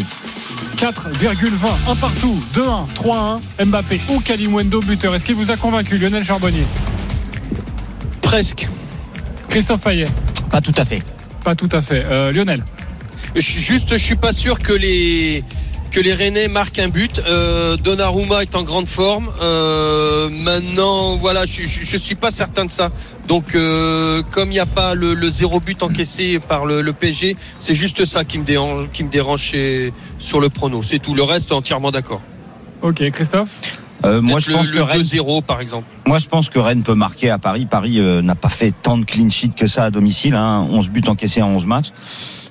4,20, un partout, 2-1, 3-1, Mbappé ou Kalimwendo buteur. Est-ce qu'il vous a convaincu, Lionel Charbonnier? Presque. Christophe Payet Pas tout à fait. Pas tout à fait. Euh, Lionel? Juste, je suis pas sûr que les que les Rennais marquent un but. Euh, Donnarumma est en grande forme. Euh, maintenant, voilà, je, je, je suis pas certain de ça. Donc, euh, comme il n'y a pas le, le zéro but encaissé par le, le PSG, c'est juste ça qui me dérange, qui me dérange chez- sur le prono. C'est tout. Le reste, entièrement d'accord. Ok, Christophe Euh, moi, je pense le, que le Rennes 2-0 par exemple. Moi, je pense que Rennes peut marquer à Paris. Paris euh, n'a pas fait tant de clean sheet que ça à domicile. Hein. 11 buts encaissés en 11 matchs.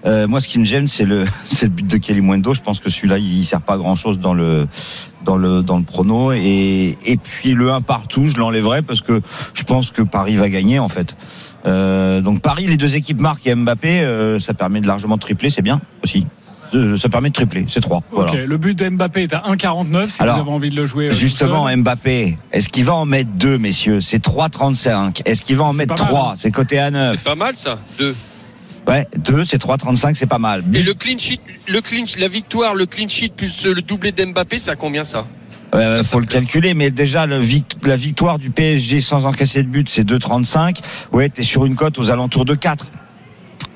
Euh, moi, ce qui me gêne, c'est le, c'est le but de Kelly Mwendo. Je pense que celui-là, il sert pas à grand-chose dans le, dans le, dans le prono. Et, et puis le 1 partout, je l'enlèverai parce que je pense que Paris va gagner en fait. Euh, donc Paris, les deux équipes marquent et Mbappé, euh, ça permet de largement tripler, c'est bien aussi. Ça permet de tripler, c'est 3. Voilà. Ok, le but de Mbappé est à 1,49 si Alors, vous avez envie de le jouer. Justement, seul. Mbappé, est-ce qu'il va en mettre deux, messieurs? C'est 3,35. Est-ce qu'il va en mettre pas mal, trois hein. C'est coté à 9. C'est pas mal ça. Deux. Ouais, deux, c'est 3,35, c'est pas mal. Et le clean sheet, le clean, la victoire, le clean sheet plus le doublé d'Mbappé, c'est à combien ça? Euh, faut le calculer, mais déjà le vic- la victoire du PSG sans encaisser de but, c'est 2,35. Ouais, t'es sur une cote aux alentours de 4.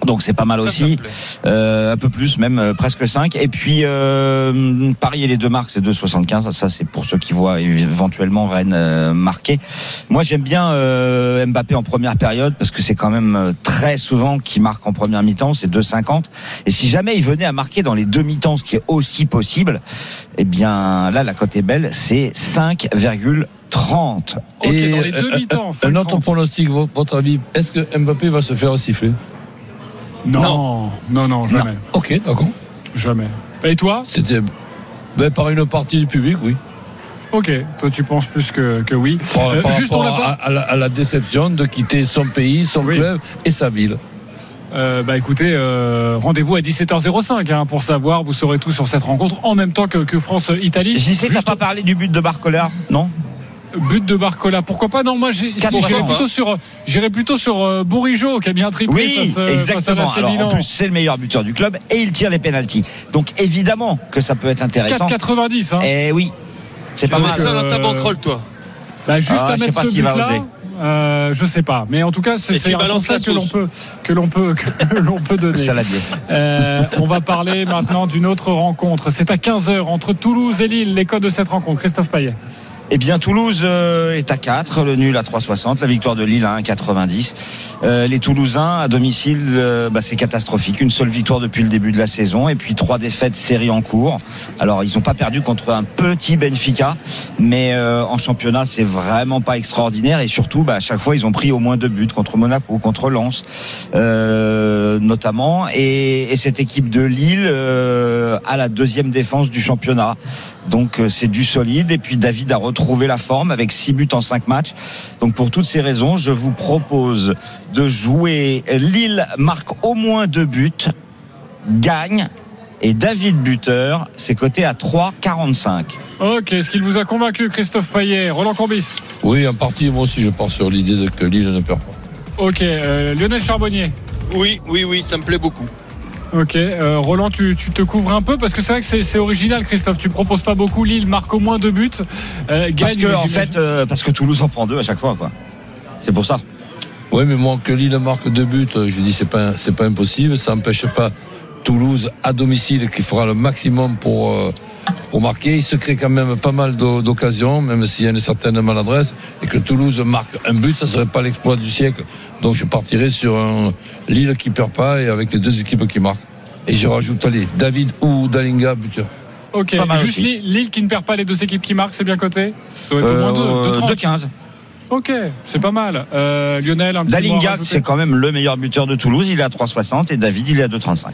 Donc c'est pas mal Ça, ça aussi. Euh, un peu plus même, euh, presque 5. Et puis euh, Paris et les deux marques, c'est 2,75. Ça c'est pour ceux qui voient éventuellement Rennes euh, marquer. Moi j'aime bien euh, Mbappé en première période parce que c'est quand même euh, très souvent qu'il marque en première mi-temps, c'est 2,50. Et si jamais il venait à marquer dans les deux mi-temps, ce qui est aussi possible, eh bien là la cote est belle, c'est 5,30. Ok, Et dans les un- deux mi-temps. Un autre 5,30. pronostic, vo- votre avis, est-ce que Mbappé va se faire siffler? Non, non, non, jamais. Ok, d'accord. Jamais. Et toi C'était ben, par une partie du public, oui. Ok, toi tu penses plus que, que oui. Par, Euh, par juste, on rapport n'a à, pas- à la, à la déception de quitter son pays, son Oui. club et sa ville. Euh, bah écoutez, euh, rendez-vous à 17h05 hein, pour savoir. Vous saurez tout sur cette rencontre en même temps que, que France-Italie. J'y sais que t'as pas parlé du but de Barcola, non? But de Barcola, pourquoi pas? Non, moi j'irais plutôt sur, j'irais plutôt sur euh, Bourigeau qui a bien triplé Oui, face, euh, face à exactement. Alors, Milan. en plus, c'est le meilleur buteur du club et il tire les pénalties. Donc évidemment que ça peut être intéressant. 4,90. Hein. Eh oui, c'est pas mal. ça dans ta banquerolle, toi? Bah, juste Ah, à mettre pas ce but-là, euh, je sais pas. Mais en tout cas, c'est Et un la que l'on peut que l'on peut que l'on peut donner. Euh, on va parler maintenant d'une autre rencontre. C'est à 15h entre Toulouse et Lille. Les codes de cette rencontre. Christophe Payet. Eh bien, Toulouse euh, est à 4, le nul à 3,60, la victoire de Lille à 1,90. Euh, les Toulousains à domicile, euh, bah, c'est catastrophique. Une seule victoire depuis le début de la saison et puis trois défaites séries en cours. Alors, ils n'ont pas perdu contre un petit Benfica, mais euh, en championnat, c'est vraiment pas extraordinaire. Et surtout, bah, à chaque fois, ils ont pris au moins deux buts contre Monaco, contre Lens, notamment. Et, et cette équipe de Lille a la deuxième défense du championnat. Donc euh, c'est du solide. Et puis David a retrouvé la forme avec 6 buts en 5 matchs. Donc pour toutes ces raisons, je vous propose de jouer Lille marque au moins 2 buts, gagne. Et David buteur, c'est coté à 3,45. Ok, est-ce qu'il vous a convaincu, Christophe Payet? Roland Courbis? Oui, en partie, moi aussi, je pars sur l'idée de que Lille ne perd pas. Ok, euh, Lionel Charbonnier? Oui, oui, oui, ça me plaît beaucoup. Ok, euh, Roland, tu, tu te couvres un peu parce que c'est vrai que c'est original, Christophe. Tu proposes pas beaucoup. Lille marque au moins deux buts. Euh, gagne, Parce que en fait, euh, parce que Toulouse en prend deux à chaque fois, quoi. C'est pour ça. Oui, mais moi, que Lille marque deux buts, je dis c'est pas c'est pas impossible. Ça n'empêche pas Toulouse à domicile qui fera le maximum pour pour marquer. Il se crée quand même pas mal d'o- d'occasions, même s'il y a une certaine maladresse, et que Toulouse marque un but, ça serait pas l'exploit du siècle. Donc je partirais sur un Lille qui perd pas et avec les deux équipes qui marquent. Et je rajoute allez, David ou Dalinga buteur. Ok, juste aussi. Lille, Lille qui ne perd pas les deux équipes qui marquent, c'est bien coté Ça doit être au moins deux, Euh, deux 30. 2,15. Ok, c'est pas mal. Euh, Lionel, un petit Dalinga, c'est quand même le meilleur buteur de Toulouse. Il est à 3,60 et David, il est à 2,35.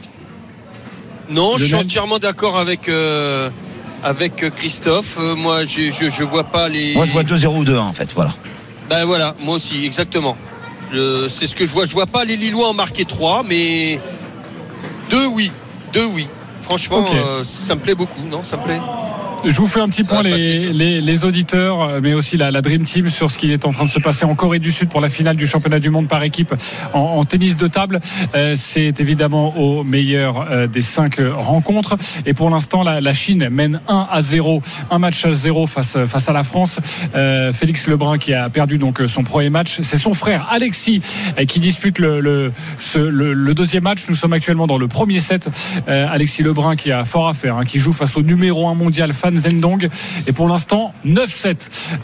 Non, je suis entièrement d'accord avec euh, avec Christophe. Euh, moi, je, je je vois pas les. Moi, je vois 2-0 ou 2-1 en fait. Voilà. Ben voilà, moi aussi, exactement. C'est ce que je vois. Je vois pas les Lillois en marquer trois, mais deux, oui, deux, oui. Franchement, euh, ça me plaît beaucoup, non Ça me plaît. Je vous fais un petit point les, les, les auditeurs, euh, mais aussi la, la Dream Team sur ce qui est en train de se passer en Corée du Sud pour la finale du championnat du monde par équipe en, en tennis de table. Euh, C'est évidemment au meilleur euh, des cinq euh, rencontres. Et pour l'instant, la, la Chine mène 1 à 0, un match à 0 face, face à la France. Euh, Félix Lebrun qui a perdu donc euh, son premier match. C'est son frère Alexis euh, qui dispute le, le, ce- le, le deuxième match. Nous sommes actuellement dans le premier set. Euh, Alexis Lebrun qui a fort à faire, hein, qui joue face au numéro 1 mondial Fan Zhendong. Et pour l'instant, 9-7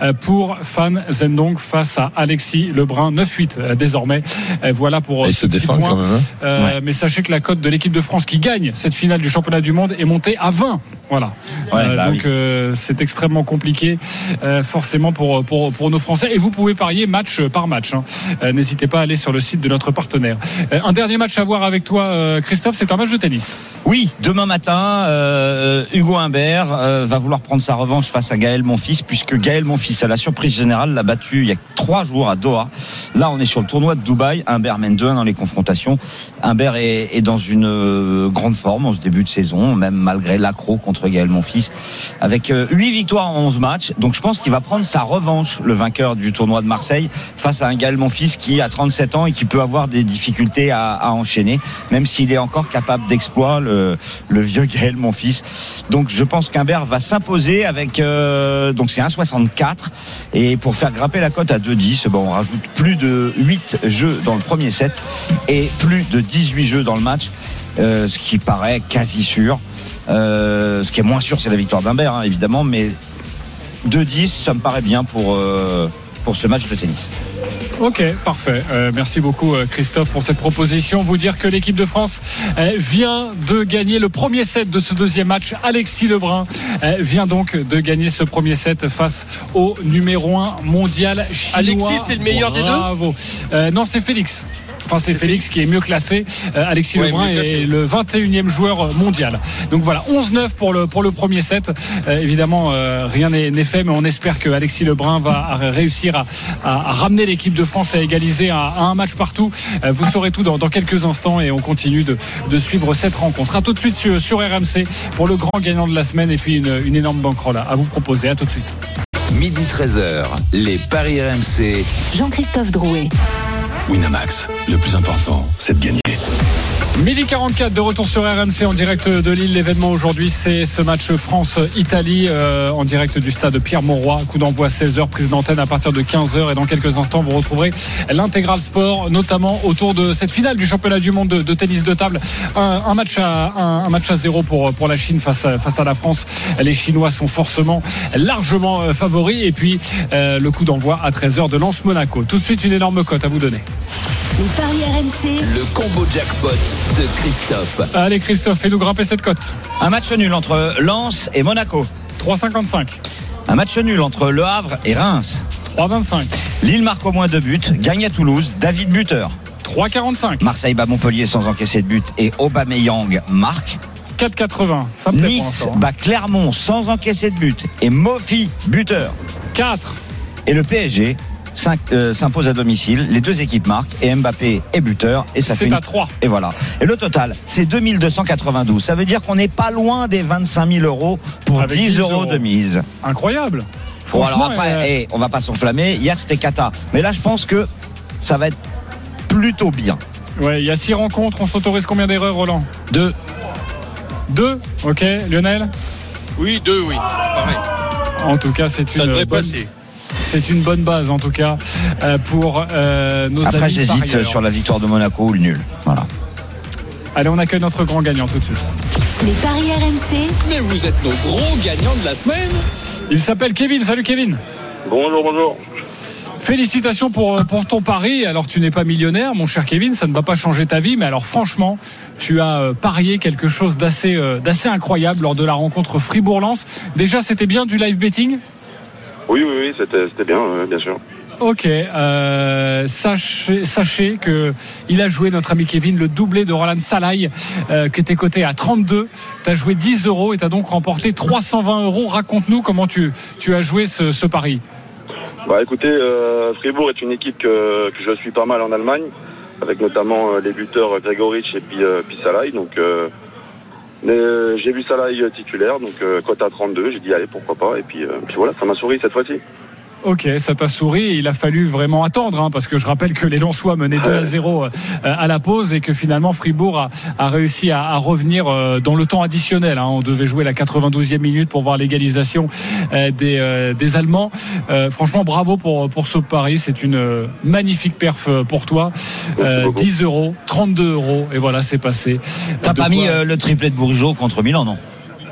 euh, pour Fan Zhendong face à Alexis Lebrun. 9-8 euh, désormais. Euh, Voilà pour ce se petit défend point. quand même. hein. Euh, Mais sachez que la cote de l'équipe de France qui gagne cette finale du championnat du monde est montée à 20. Voilà. Ouais, Euh, bah donc oui. euh, c'est extrêmement compliqué euh, forcément pour, pour, pour nos Français. Et vous pouvez parier match par match. hein. N'hésitez pas à aller sur le site de notre partenaire. Un dernier match à voir avec toi, Christophe, c'est un match de tennis. Oui, demain matin, Hugo Humbert va vouloir prendre sa revanche face à Gaël Monfils, puisque Gaël Monfils, à la surprise générale, l'a battu il y a trois jours à Doha. Là, on est sur le tournoi de Dubaï. Humbert mène 2-1 dans les confrontations. Humbert est, est dans une grande forme en ce début de saison, même malgré l'accro contre Gaël Monfils, avec euh, 8 victoires en 11 matchs. Donc je pense qu'il va prendre sa revanche, le vainqueur du tournoi de Marseille, face à un Gaël Monfils qui a 37 ans et qui peut avoir des difficultés à, enchaîner, même s'il est encore capable d'exploit, le, le vieux Gaël Monfils. Donc je pense qu'Humbert va s'imposer avec euh, donc c'est 1,64 et pour faire grimper la cote à 2,10, bon, on rajoute plus de 8 jeux dans le premier set et plus de 18 jeux dans le match, euh, ce qui paraît quasi sûr. Euh, ce qui est moins sûr, c'est la victoire d'Humbert, hein, évidemment, mais 2-10, ça me paraît bien pour, euh, pour ce match de tennis. Ok, parfait. Euh, merci beaucoup euh, Christophe pour cette proposition. Vous dire que l'équipe de France euh, vient de gagner le premier set de ce deuxième match. Alexis Lebrun euh, vient donc de gagner ce premier set face au numéro 1 mondial chinois. Alexis, c'est le meilleur des deux? Bravo. Euh, non, c'est Félix. Enfin, c'est Félix qui est mieux classé. Euh, Alexis Ouais, Lebrun est le 21e joueur mondial. Donc voilà, 11-9 pour le, pour le premier set. Euh, évidemment, euh, rien n'est fait, mais on espère que Alexis Lebrun va réussir à, à- à ramener l'équipe de France à égaliser à, à un match partout. Euh, vous saurez tout dans, dans quelques instants et on continue de, de suivre cette rencontre. À tout de suite sur, sur RMC pour le grand gagnant de la semaine et puis une, une énorme banquerolle à vous proposer. À tout de suite. Midi 13h, les Paris RMC. Jean-Christophe Drouet. Winamax, le plus important, c'est de gagner. Midi 44 de retour sur RMC en direct de Lille. L'événement aujourd'hui, c'est ce match France-Italie euh, en direct du stade Pierre-Mauroy. Coup d'envoi 16h, prise d'antenne à partir de 15h. Et dans quelques instants, vous retrouverez l'intégral sport, notamment autour de cette finale du championnat du monde de, de tennis de table. Un, un match à un, un match à zéro pour pour la Chine face à, face à la France. Les Chinois sont forcément largement euh, favoris. Et puis euh, le coup d'envoi à 13h de Lance Monaco. Tout de suite, une énorme cote à vous donner. Les paris RMC. Le combo jackpot de Christophe. Allez Christophe, fais-nous grimper cette cote. Un match nul entre Lens et Monaco. 3,55. Un match nul entre Le Havre et Reims. 3,25. Lille marque au moins deux buts, gagne à Toulouse, David buteur. 3,45. Marseille bat Montpellier sans encaisser de but et Aubameyang marque. 4,80. Ça me plaît pour Nice bat Clermont sans encaisser de but et Mofi buteur. 4. Et le PSG s'impose à domicile. Les deux équipes marquent et Mbappé est buteur et ça C'est fait une- à 3. Et voilà. Et le total, c'est 2292. Ça veut dire qu'on n'est pas loin des 25 000 euros pour Avec 10 10 euros de mise. Incroyable. Bon, alors après, euh, on va pas s'enflammer. Hier, c'était Kata. Mais là, je pense que ça va être plutôt bien. ouais, il y a 6 rencontres. On s'autorise combien d'erreurs, Roland? Deux. 2. Ok, Lionel? Oui, deux, oui. Pareil. En tout cas, c'est Ça une, devrait bonne, passer. C'est une bonne base, en tout cas, euh, pour euh, nos Après, amis j'hésite sur la victoire de Monaco ou le nul. Voilà. Allez, on accueille notre grand gagnant tout de suite. Les paris RMC. Mais vous êtes nos gros gagnants de la semaine. Il s'appelle Kevin. Salut, Kevin. Bonjour, bonjour. Félicitations pour, pour ton pari. Alors, tu n'es pas millionnaire, mon cher Kevin, ça ne va pas changer ta vie, mais alors franchement, tu as euh, parié quelque chose d'assez euh, d'assez incroyable lors de la rencontre Fribourg-Lens. Déjà, c'était bien du live betting? Oui, oui, oui, c'était bien, bien sûr. Ok, euh, sachez, sachez que il a joué notre ami Kevin le doublé de Roland Salai euh, qui était coté à 32. Tu as joué 10 euros et tu as donc remporté 320 euros. Raconte-nous comment tu, tu as joué ce, ce pari. Bah écoutez, euh, Fribourg est une équipe que, que je suis pas mal en Allemagne, avec notamment les buteurs Gregoric et puis. Donc j'ai vu Salai euh, titulaire, donc euh, cote à 32, j'ai dit allez pourquoi pas, et puis, euh, puis voilà, ça m'a souri cette fois-ci. Ok, ça t'a souri il a fallu vraiment attendre hein, parce que je rappelle que les Lensois menaient 2 à 0 euh, à la pause et que finalement Fribourg a, a réussi à, à revenir euh, dans le temps additionnel. hein. On devait jouer la 92e minute pour voir l'égalisation euh, des, euh, des Allemands. Euh, franchement, bravo pour, pour ce pari. C'est une magnifique perf pour toi. Euh, 10 euros, 32 euros et voilà, c'est passé. T'as pas mis euh, le triplé de Bourgeot contre Milan, non?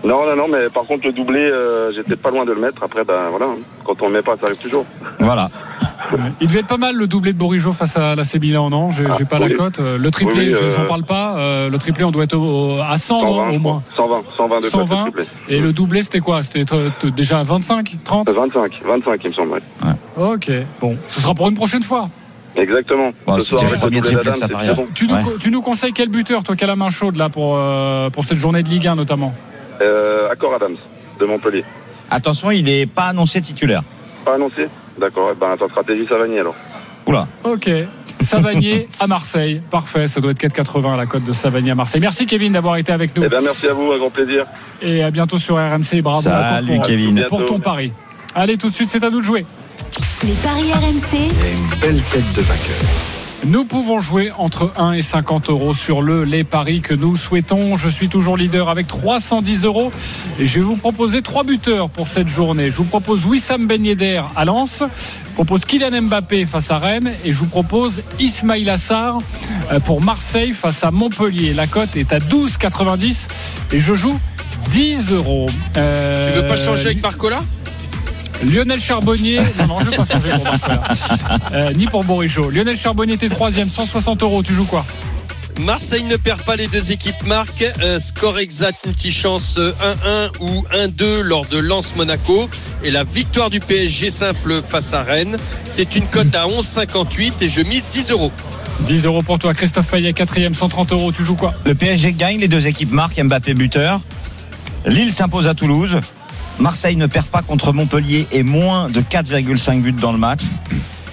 Non, non, non, mais par contre le doublé, euh, j'étais pas loin de le mettre. Après, ben voilà, hein. quand on le met pas, ça arrive toujours. Voilà. Il devait être pas mal le doublé de Bourigeau face à la Milan, non J'ai j'ai pas oui. la cote. Euh, Le triplé, Oui, oui, je- euh, j'en parle pas. Euh, Le triplé, on doit être au- à 100 non, 120, au moins. crois. 120, 120 de cote, 120. le triplé. Et le doublé, c'était quoi? C'était euh, déjà 25 30 25, 25 il me semble. ouais. Ok, bon, ce sera pour une prochaine fois. Exactement. Bon, Ce c'était soir, le avec premier doublé triplé bon. Tu nous, Ouais. tu nous conseilles quel buteur, toi, qui a la main chaude là pour, euh, pour cette journée de Ligue 1 notamment? Euh, Accord Adams de Montpellier. Attention, il n'est pas annoncé titulaire. Pas annoncé D'accord, eh ben ta stratégie Savagnier alors. Oula. Ok. Savagnier à Marseille. Parfait, ça doit être 4,80 la cote de Savagnier à Marseille. Merci Kevin d'avoir été avec nous. Eh bien merci à vous, un grand plaisir. Et à bientôt sur RMC. Bravo Salut, pour, Kevin. pour ton pari. Allez, tout de suite, c'est à nous de jouer. Les paris RMC. une belle tête de vainqueur. Nous pouvons jouer entre 1 et 50 euros sur le les paris que nous souhaitons. Je suis toujours leader avec 310 euros et je vais vous proposer trois buteurs pour cette journée. Je vous propose Wissam Ben Yedder à Lens, je propose Kylian Mbappé face à Rennes et je vous propose Ismail Assar euh, pour Marseille face à Montpellier. La cote est à 12,90 et je joue 10 euros. Euh, Tu veux pas changer avec Barcola Lionel Charbonnier, non, non, je vais pas changer pour Barcola. Euh, ni pour Bourigeau. Lionel Charbonnier était troisième, 160 euros. Tu joues quoi Marseille ne perd pas, les deux équipes marquent. Euh, score exact, une petite chance euh, 1-1 ou 1-2 lors de Lens-Monaco. Et la victoire du PSG simple face à Rennes. C'est une cote à 11,58 et je mise 10 euros. 10 euros pour toi, Christophe Payet, quatrième, 130 euros. Tu joues quoi Le PSG gagne, les deux équipes marquent, Mbappé buteur. Lille s'impose à Toulouse. Marseille ne perd pas contre Montpellier et moins de 4,5 buts dans le match.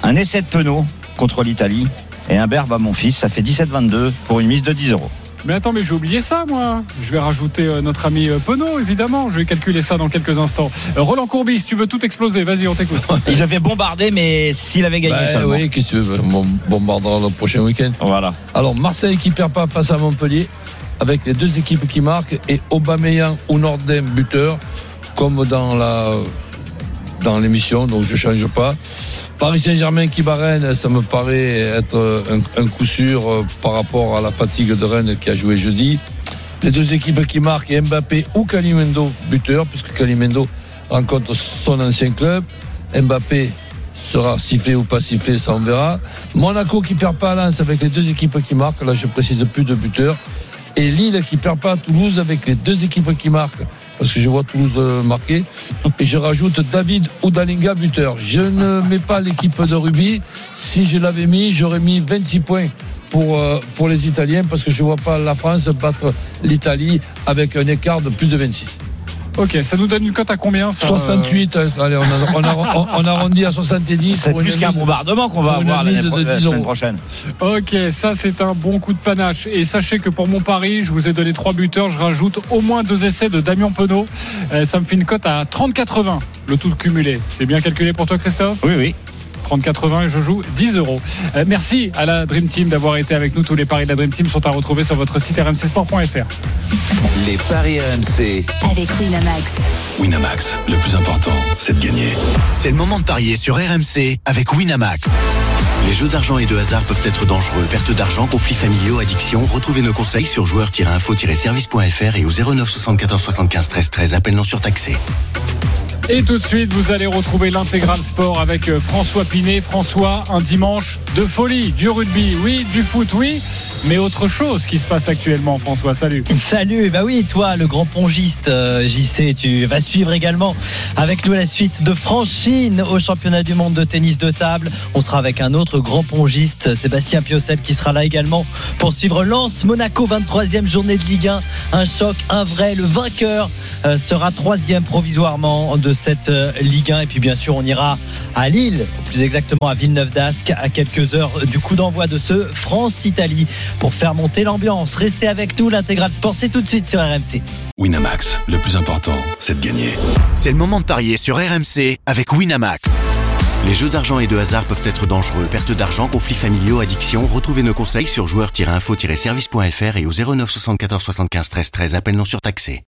Un essai de Penaud contre l'Italie. Et un berbe à mon fils, ça fait 17-22 pour une mise de 10 euros. Mais attends, mais j'ai oublié ça, moi. Je vais rajouter euh, notre ami euh, Penaud, évidemment. Je vais calculer ça dans quelques instants. Euh, Roland Courbis, si tu veux tout exploser, vas-y, on t'écoute. Il devait bombarder, mais s'il avait gagné Bah, seulement. oui, qu'est-ce que tu veux On bombardera le prochain week-end. Voilà. Alors, Marseille qui perd pas face à Montpellier, avec les deux équipes qui marquent, et Aubameyang ou Nordem buteur, comme dans la dans l'émission, donc je change pas. Paris Saint-Germain qui bat Rennes, ça me paraît être un, coup sûr euh, par rapport à la fatigue de Rennes qui a joué jeudi. Les deux équipes qui marquent, Mbappé ou Kalimendo buteur, puisque Kalimendo rencontre son ancien club. Mbappé sera sifflé ou pas sifflé, ça on verra. Monaco qui perd pas à Lens avec les deux équipes qui marquent, là je précise plus de buteurs. Et Lille qui perd pas à Toulouse avec les deux équipes qui marquent, parce que je vois Toulouse euh, marquer. Et je rajoute David Oudalinga buteur. Je ne mets pas l'équipe de Ruby. Si je l'avais mis, j'aurais mis 26 points pour, euh, pour les Italiens, parce que je vois pas la France battre l'Italie avec un écart de plus de 26. Ok, ça nous donne une cote à combien ça, 68, euh, allez, on, a, on, a, on, on arrondi à 70. C'est plus qu'un bombardement qu'on va avoir pro- de la 10 semaine prochaine. Ok, ça c'est un bon coup de panache. Et sachez que pour mon pari, je vous ai donné trois buteurs. Je rajoute au moins deux essais de Damien Penaud. Euh, ça me fait une cote à 30,80 le tout cumulé. C'est bien calculé pour toi, Christophe? Oui, oui. 30,80 et je joue 10 euros. Euh, merci à la Dream Team d'avoir été avec nous. Tous les paris de la Dream Team sont à retrouver sur votre site rmcsport.fr. Les paris RMC. Avec Winamax. Winamax, le plus important, c'est de gagner. C'est le moment de parier sur RMC avec Winamax. Les jeux d'argent et de hasard peuvent être dangereux. Perte d'argent, conflits familiaux, addiction. Retrouvez nos conseils sur joueurs-info-service.fr et au 09 74 75 13 13. Appel non surtaxé. Et tout de suite, vous allez retrouver l'intégral sport avec euh, François Pinet. François, un dimanche de folie, du rugby, oui, du foot, oui, mais autre chose qui se passe actuellement, François. Salut. Salut, bah oui, toi, le grand pongiste, euh, JC, tu vas suivre également avec nous la suite de Franchine au championnat du monde de tennis de table. On sera avec un autre grand pongiste, Sébastien Piocel, qui sera là également pour suivre Lens Monaco, 23e journée de Ligue 1. Un choc, un vrai. Le vainqueur euh, sera troisième provisoirement de cette euh, Ligue 1. Et puis, bien sûr, on ira à Lille, plus exactement à Villeneuve d'Ascq, à quelques heures du coup d'envoi de ce France-Italie pour faire monter l'ambiance. Restez avec nous, l'intégral sport, c'est tout de suite sur RMC. Winamax, le plus important, c'est de gagner. C'est le moment de parier sur RMC avec Winamax. Les jeux d'argent et de hasard peuvent être dangereux. Perte d'argent, conflits familiaux, addiction. Retrouvez nos conseils sur joueurs-info-service.fr et au 09 74 75 13 13. Appel non surtaxé.